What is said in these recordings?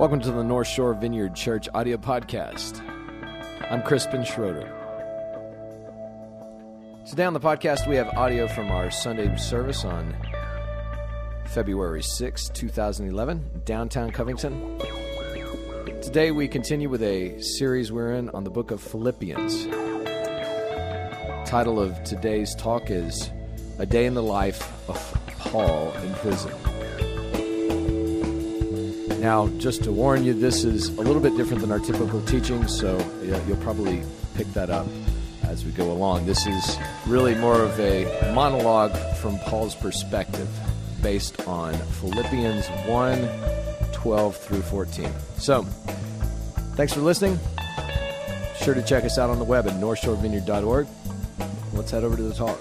Welcome to the North Shore Vineyard Church audio podcast. I'm Crispin Schroeder. Today on the podcast, we have audio from our Sunday service on February 6, 2011, downtown Covington. Today, we continue with a series we're in on the book of Philippians. Title of today's talk is A Day in the Life of Paul in Prison. Now, just to warn you, this is a little bit different than our typical teaching, so you'll probably pick that up as we go along. This is really more of a monologue from Paul's perspective based on Philippians 1 12 through 14. So, thanks for listening. Sure to check us out on the web at northshorevineyard.org. Let's head over to the talk.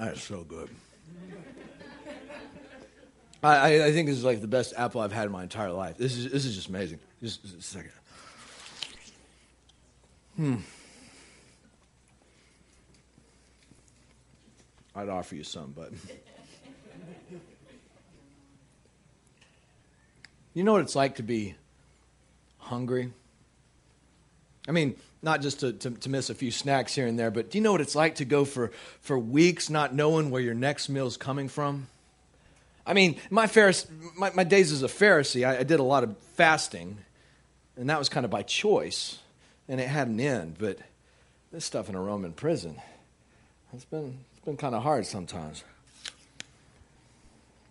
That's so good. I, I think this is like the best apple I've had in my entire life. This is, this is just amazing. Just, just a second. Hmm. I'd offer you some, but. You know what it's like to be hungry? I mean, not just to, to, to, miss a few snacks here and there, but do you know what it's like to go for, for weeks not knowing where your next meal is coming from? I mean, my, Pharise- my, my days as a Pharisee, I, I did a lot of fasting, and that was kind of by choice, and it had an end. But this stuff in a Roman prison, it's been, it's been kind of hard sometimes.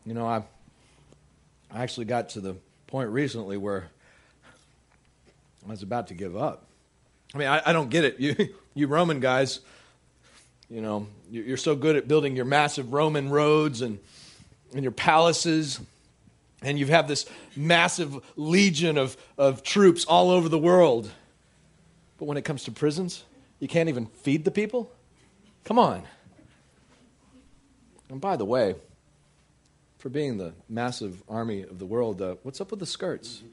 You know, I, I actually got to the point recently where I was about to give up. I mean, I, I don't get it. You, you Roman guys, you know, you're so good at building your massive Roman roads and, and your palaces, and you have this massive legion of, of troops all over the world. But when it comes to prisons, you can't even feed the people? Come on. And by the way, for being the massive army of the world, uh, what's up with the skirts?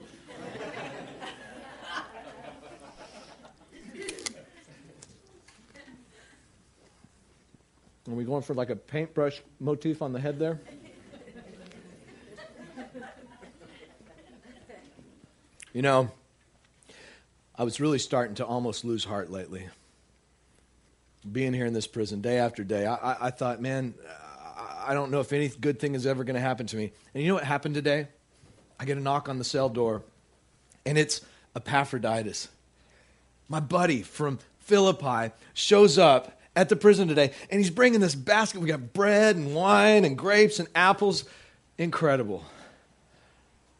Are we going for like a paintbrush motif on the head there? You know, I was really starting to almost lose heart lately. Being here in this prison day after day, I, I, I thought, man, I don't know if any good thing is ever going to happen to me. And you know what happened today? I get a knock on the cell door, and it's Epaphroditus. My buddy from Philippi shows up at the prison today, and he's bringing this basket. We got bread and wine and grapes and apples. Incredible.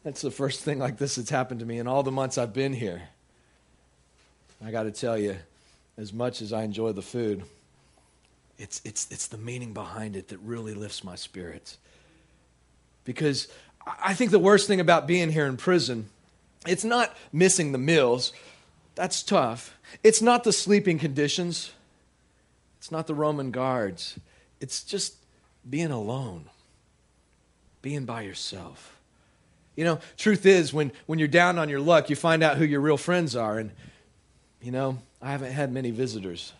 That's the first thing like this that's happened to me in all the months I've been here. I got to tell you, as much as I enjoy the food, it's, it's, it's the meaning behind it that really lifts my spirits. Because I think the worst thing about being here in prison, it's not missing the meals. That's tough. It's not the sleeping conditions. It's not the Roman guards. It's just being alone, being by yourself. You know, truth is, when, when you're down on your luck, you find out who your real friends are. And you know, I haven't had many visitors.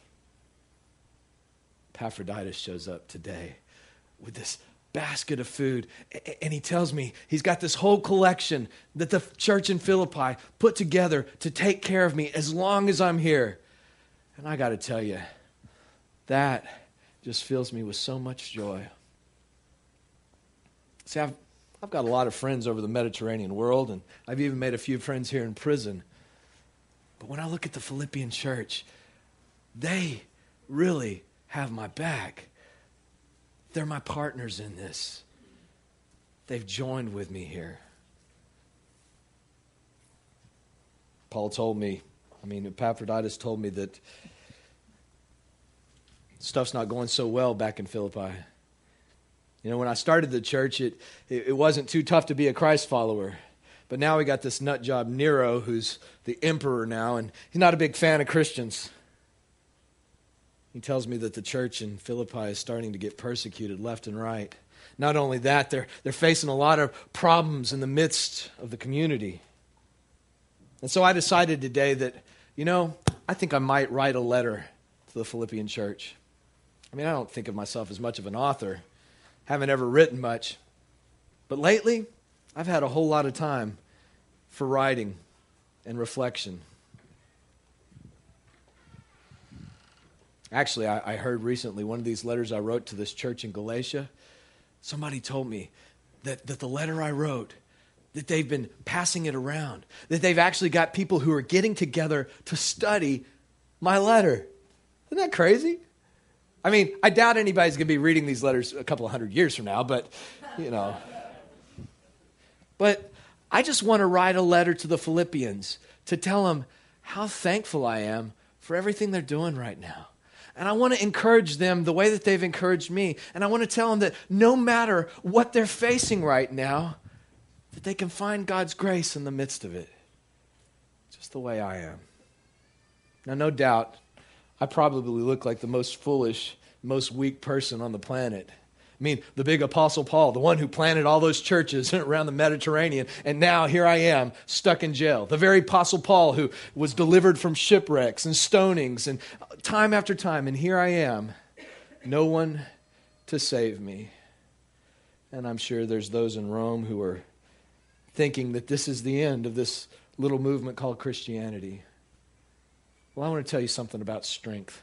Epaphroditus shows up today with this basket of food. And he tells me he's got this whole collection that the church in Philippi put together to take care of me as long as I'm here. And I got to tell you, that just fills me with so much joy. See, I've, I've got a lot of friends over the Mediterranean world, and I've even made a few friends here in prison. But when I look at the Philippian church, they really have my back. They're my partners in this. They've joined with me here. Paul told me, I mean, Epaphroditus told me that stuff's not going so well back in Philippi. You know, when I started the church, it, it, wasn't too tough to be a Christ follower. But now we got this nut job Nero, who's the emperor now, and he's not a big fan of Christians. He tells me that the church in Philippi is starting to get persecuted left and right. Not only that, they're, they're facing a lot of problems in the midst of the community. And so I decided today that, you know, I think I might write a letter to the Philippian church. I mean, I don't think of myself as much of an author, haven't ever written much. But lately, I've had a whole lot of time for writing and reflection. Actually, I, I, heard recently one of these letters I wrote to this church in Galatia. Somebody told me that, that the letter I wrote, that they've been passing it around, that they've actually got people who are getting together to study my letter. Isn't that crazy? I mean, I doubt anybody's going to be reading these letters a couple of hundred years from now, but, you know. But I just want to write a letter to the Philippians to tell them how thankful I am for everything they're doing right now. And I want to encourage them the way that they've encouraged me. And I want to tell them that no matter what they're facing right now, that they can find God's grace in the midst of it. Just the way I am. Now, no doubt, I probably look like the most foolish, most weak person on the planet. I mean, the big apostle Paul, the one who planted all those churches around the Mediterranean, and now here I am, stuck in jail. The very apostle Paul who was delivered from shipwrecks and stonings and time after time, and here I am, no one to save me. And I'm sure there's those in Rome who are thinking that this is the end of this little movement called Christianity. Well, I want to tell you something about strength.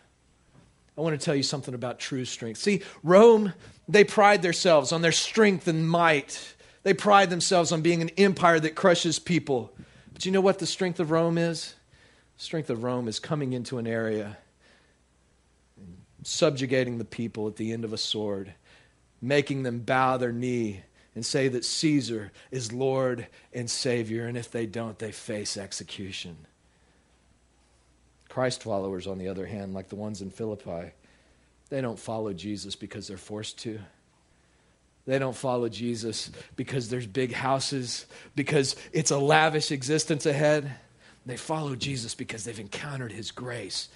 I want to tell you something about true strength. See, Rome, they pride themselves on their strength and might. They pride themselves on being an empire that crushes people. But you know what the strength of Rome is? The strength of Rome is coming into an area, subjugating the people at the end of a sword, making them bow their knee and say that Caesar is Lord and Savior, and if they don't, they face execution. Christ followers, on the other hand, like the ones in Philippi, they don't follow Jesus because they're forced to. They don't follow Jesus because there's big houses, because it's a lavish existence ahead. They follow Jesus because they've encountered his grace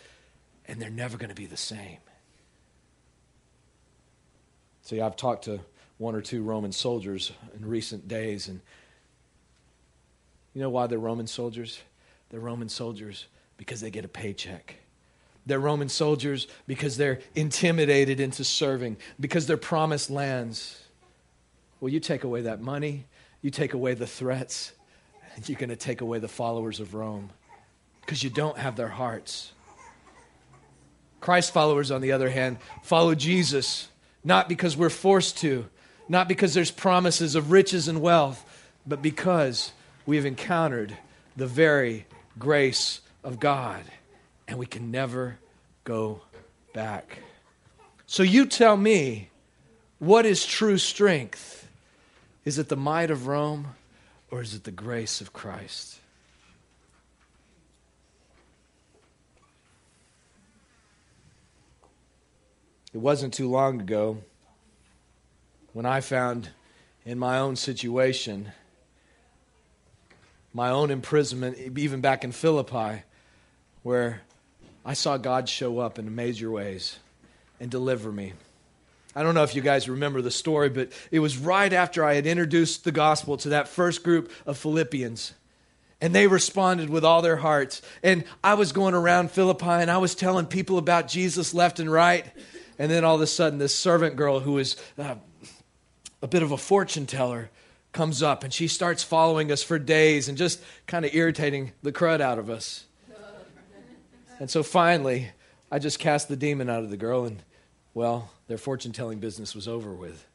and they're never going to be the same. See, I've talked to one or two Roman soldiers in recent days, and you know why they're Roman soldiers? They're Roman soldiers because they get a paycheck. They're Roman soldiers because they're intimidated into serving, because they're promised lands. Well, you take away that money, you take away the threats, and you're going to take away the followers of Rome because you don't have their hearts. Christ followers, on the other hand, follow Jesus not because we're forced to, not because there's promises of riches and wealth, but because we have encountered the very grace of God, and we can never go back. So you tell me, what is true strength? Is it the might of Rome, or is it the grace of Christ? It wasn't too long ago when I found in my own situation, my own imprisonment, even back in Philippi, where I saw God show up in major ways and deliver me. I don't know if you guys remember the story, but it was right after I had introduced the gospel to that first group of Philippians. And they responded with all their hearts. And I was going around Philippi and I was telling people about Jesus left and right. And then all of a sudden, this servant girl who was uh, a bit of a fortune teller comes up and she starts following us for days and just kind of irritating the crud out of us. And so finally, I just cast the demon out of the girl, and well, their fortune telling business was over with.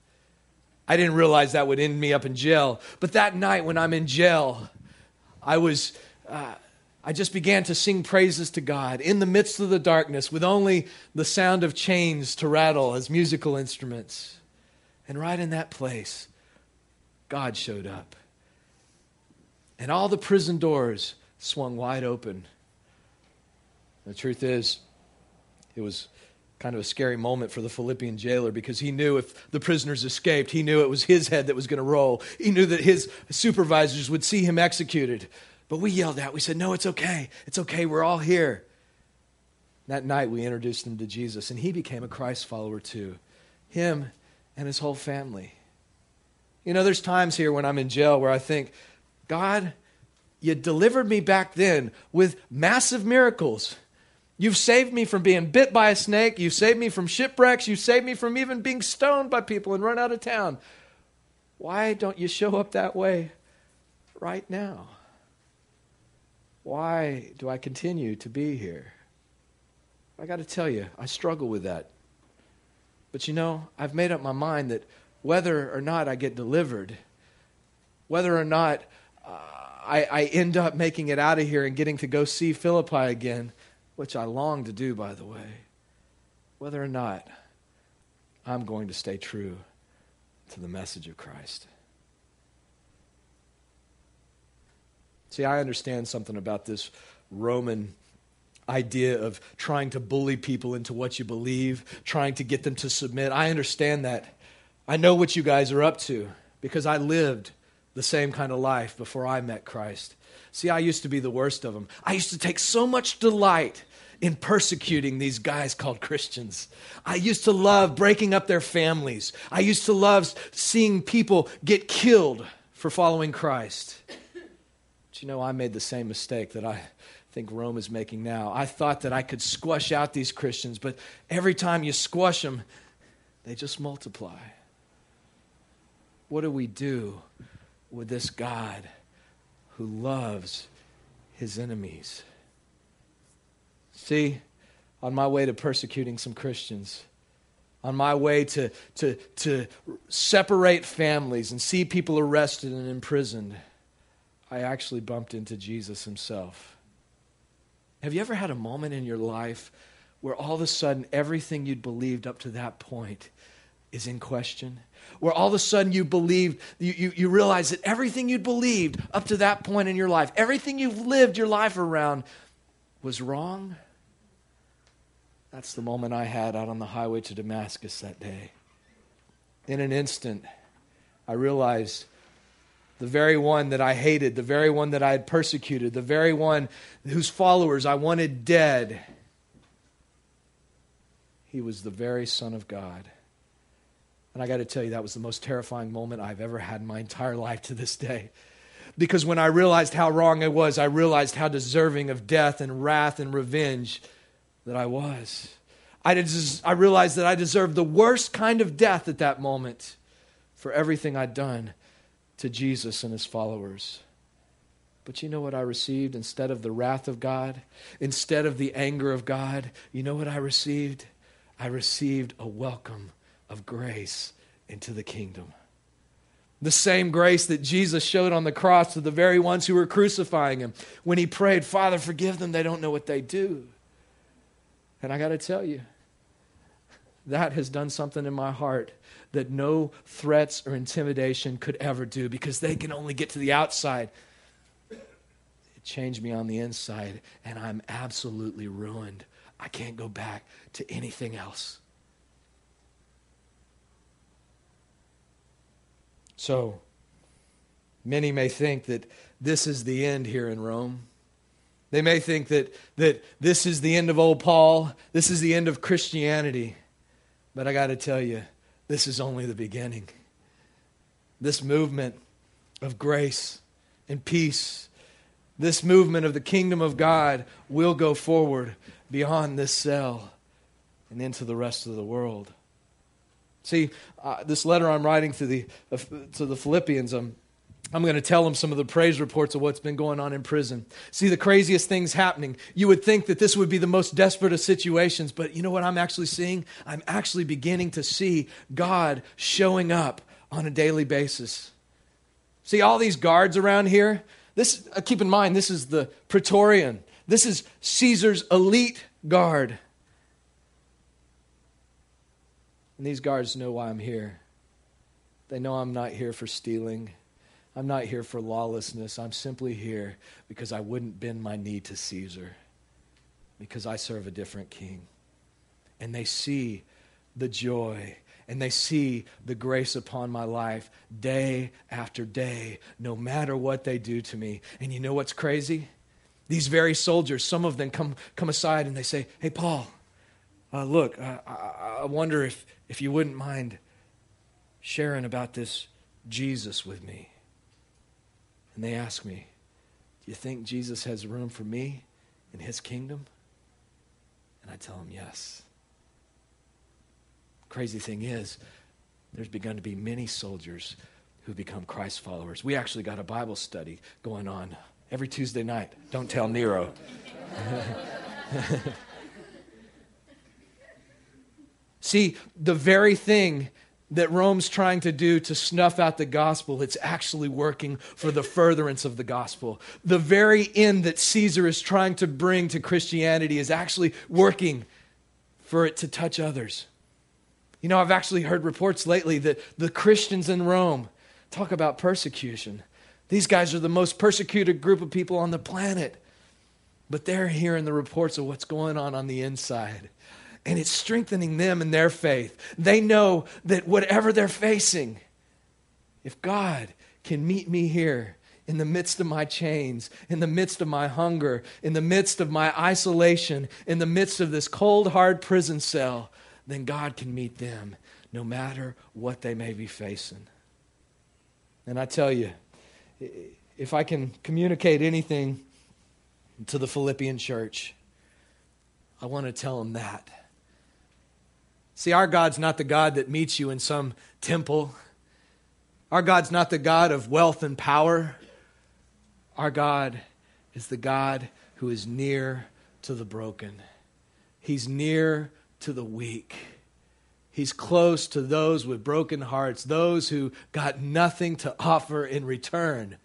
I didn't realize that would end me up in jail. But that night when I'm in jail, I was. Uh, I just began to sing praises to God in the midst of the darkness with only the sound of chains to rattle as musical instruments. And right in that place, God showed up. And all the prison doors swung wide open. The truth is, it was kind of a scary moment for the Philippian jailer because he knew if the prisoners escaped, he knew it was his head that was going to roll. He knew that his supervisors would see him executed. But we yelled out, we said, No, it's okay. It's okay. We're all here. That night, we introduced him to Jesus, and he became a Christ follower too. Him and his whole family. You know, there's times here when I'm in jail where I think, God, you delivered me back then with massive miracles. You've saved me from being bit by a snake. You've saved me from shipwrecks. You've saved me from even being stoned by people and run out of town. Why don't you show up that way right now? Why do I continue to be here? I got to tell you, I struggle with that. But you know, I've made up my mind that whether or not I get delivered, whether or not uh, I, I end up making it out of here and getting to go see Philippi again, which I long to do, by the way, whether or not I'm going to stay true to the message of Christ. See, I understand something about this Roman idea of trying to bully people into what you believe, trying to get them to submit. I understand that. I know what you guys are up to because I lived the same kind of life before I met Christ. See, I used to be the worst of them. I used to take so much delight in persecuting these guys called Christians. I used to love breaking up their families. I used to love seeing people get killed for following Christ. But you know, I made the same mistake that I think Rome is making now. I thought that I could squash out these Christians, but every time you squash them, they just multiply. What do we do with this God who loves his enemies. See, on my way to persecuting some Christians, on my way to, to, to separate families and see people arrested and imprisoned, I actually bumped into Jesus himself. Have you ever had a moment in your life where all of a sudden everything you'd believed up to that point is in question? where all of a sudden you believe, you, you, you realize that everything you'd believed up to that point in your life, everything you've lived your life around was wrong? That's the moment I had out on the highway to Damascus that day. In an instant, I realized the very one that I hated, the very one that I had persecuted, the very one whose followers I wanted dead, he was the very Son of God. And I got to tell you, that was the most terrifying moment I've ever had in my entire life to this day. Because when I realized how wrong I was, I realized how deserving of death and wrath and revenge that I was. I, des- I realized that I deserved the worst kind of death at that moment for everything I'd done to Jesus and his followers. But you know what I received instead of the wrath of God? Instead of the anger of God? You know what I received? I received a welcome of grace into the kingdom. The same grace that Jesus showed on the cross to the very ones who were crucifying him when he prayed, Father, forgive them, they don't know what they do. And I got to tell you, that has done something in my heart that no threats or intimidation could ever do because they can only get to the outside. It changed me on the inside, and I'm absolutely ruined. I can't go back to anything else. So, many may think that this is the end here in Rome. They may think that, that this is the end of old Paul, this is the end of Christianity. But I got to tell you, this is only the beginning. This movement of grace and peace This movement of the kingdom of God will go forward beyond this cell and into the rest of the world. See, uh, this letter I'm writing to the, uh, to the Philippians, um, I'm going to tell them some of the praise reports of what's been going on in prison. See the craziest things happening. You would think that this would be the most desperate of situations, but you know what I'm actually seeing? I'm actually beginning to see God showing up on a daily basis. See all these guards around here? This uh, keep in mind this is the Praetorian. This is Caesar's elite guard. And these guards know why I'm here. They know I'm not here for stealing. I'm not here for lawlessness. I'm simply here because I wouldn't bend my knee to Caesar, because I serve a different king. And they see the joy and they see the grace upon my life day after day, no matter what they do to me. And you know what's crazy? These very soldiers, some of them come, come aside and they say, Hey, Paul, uh, look, uh, I, I wonder if, if you wouldn't mind sharing about this Jesus with me. And they ask me, Do you think Jesus has room for me in his kingdom? And I tell them, Yes. Crazy thing is, there's begun to be many soldiers who become Christ followers. We actually got a Bible study going on every Tuesday night. Don't tell Nero. See, the very thing that Rome's trying to do to snuff out the gospel, it's actually working for the furtherance of the gospel. The very end that Caesar is trying to bring to Christianity is actually working for it to touch others. You know, I've actually heard reports lately that the Christians in Rome talk about persecution. These guys are the most persecuted group of people on the planet. But they're hearing the reports of what's going on on the inside and it's strengthening them in their faith. They know that whatever they're facing, if God can meet me here in the midst of my chains, in the midst of my hunger, in the midst of my isolation, in the midst of this cold, hard prison cell, then God can meet them no matter what they may be facing. And I tell you, if I can communicate anything to the Philippian church, I want to tell them that See, our God's not the God that meets you in some temple. Our God's not the God of wealth and power. Our God is the God who is near to the broken. He's near to the weak. He's close to those with broken hearts, those who got nothing to offer in return.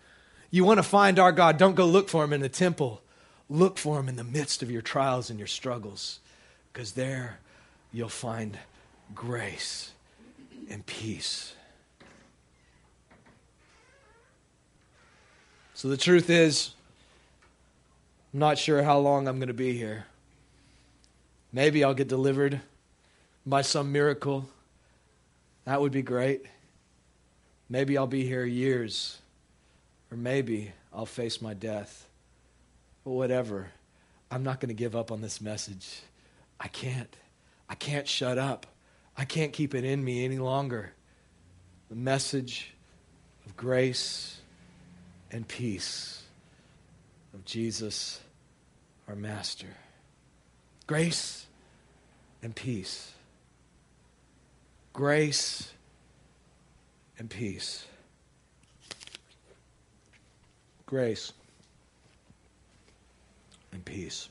You want to find our God, don't go look for him in the temple. Look for him in the midst of your trials and your struggles, because there you'll find grace and peace. So the truth is, I'm not sure how long I'm going to be here. Maybe I'll get delivered by some miracle. That would be great. Maybe I'll be here years, or maybe I'll face my death. But whatever, I'm not going to give up on this message. I can't. I can't shut up. I can't keep it in me any longer. The message of grace and peace of Jesus, our Master. Grace and peace. Grace and peace. Grace and peace.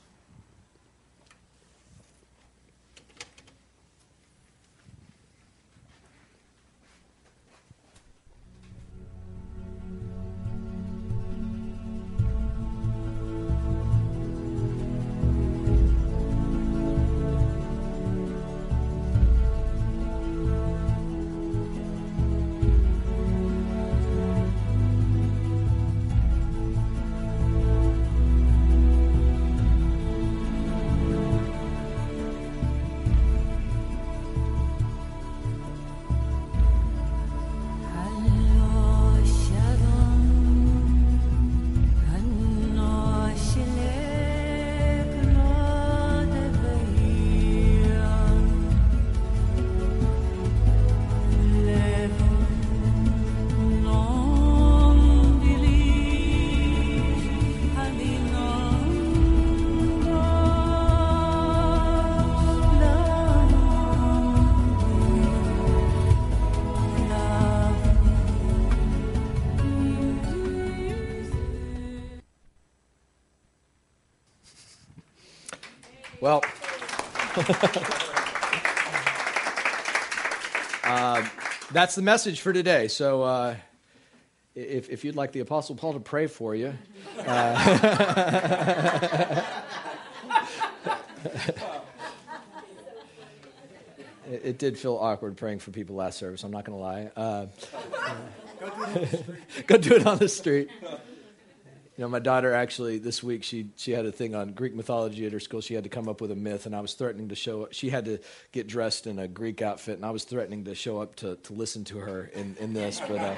Uh, that's the message for today. So, uh, if, if you'd like the Apostle Paul to pray for you. Uh, it, it, did feel awkward praying for people last service, I'm not going to lie. Uh, go do it on the street. You know, my daughter actually this week she she had a thing on Greek mythology at her school. She had to come up with a myth, and I was threatening to show. She had to get dressed in a Greek outfit, and I was threatening to show up to to listen to her in in this. But uh,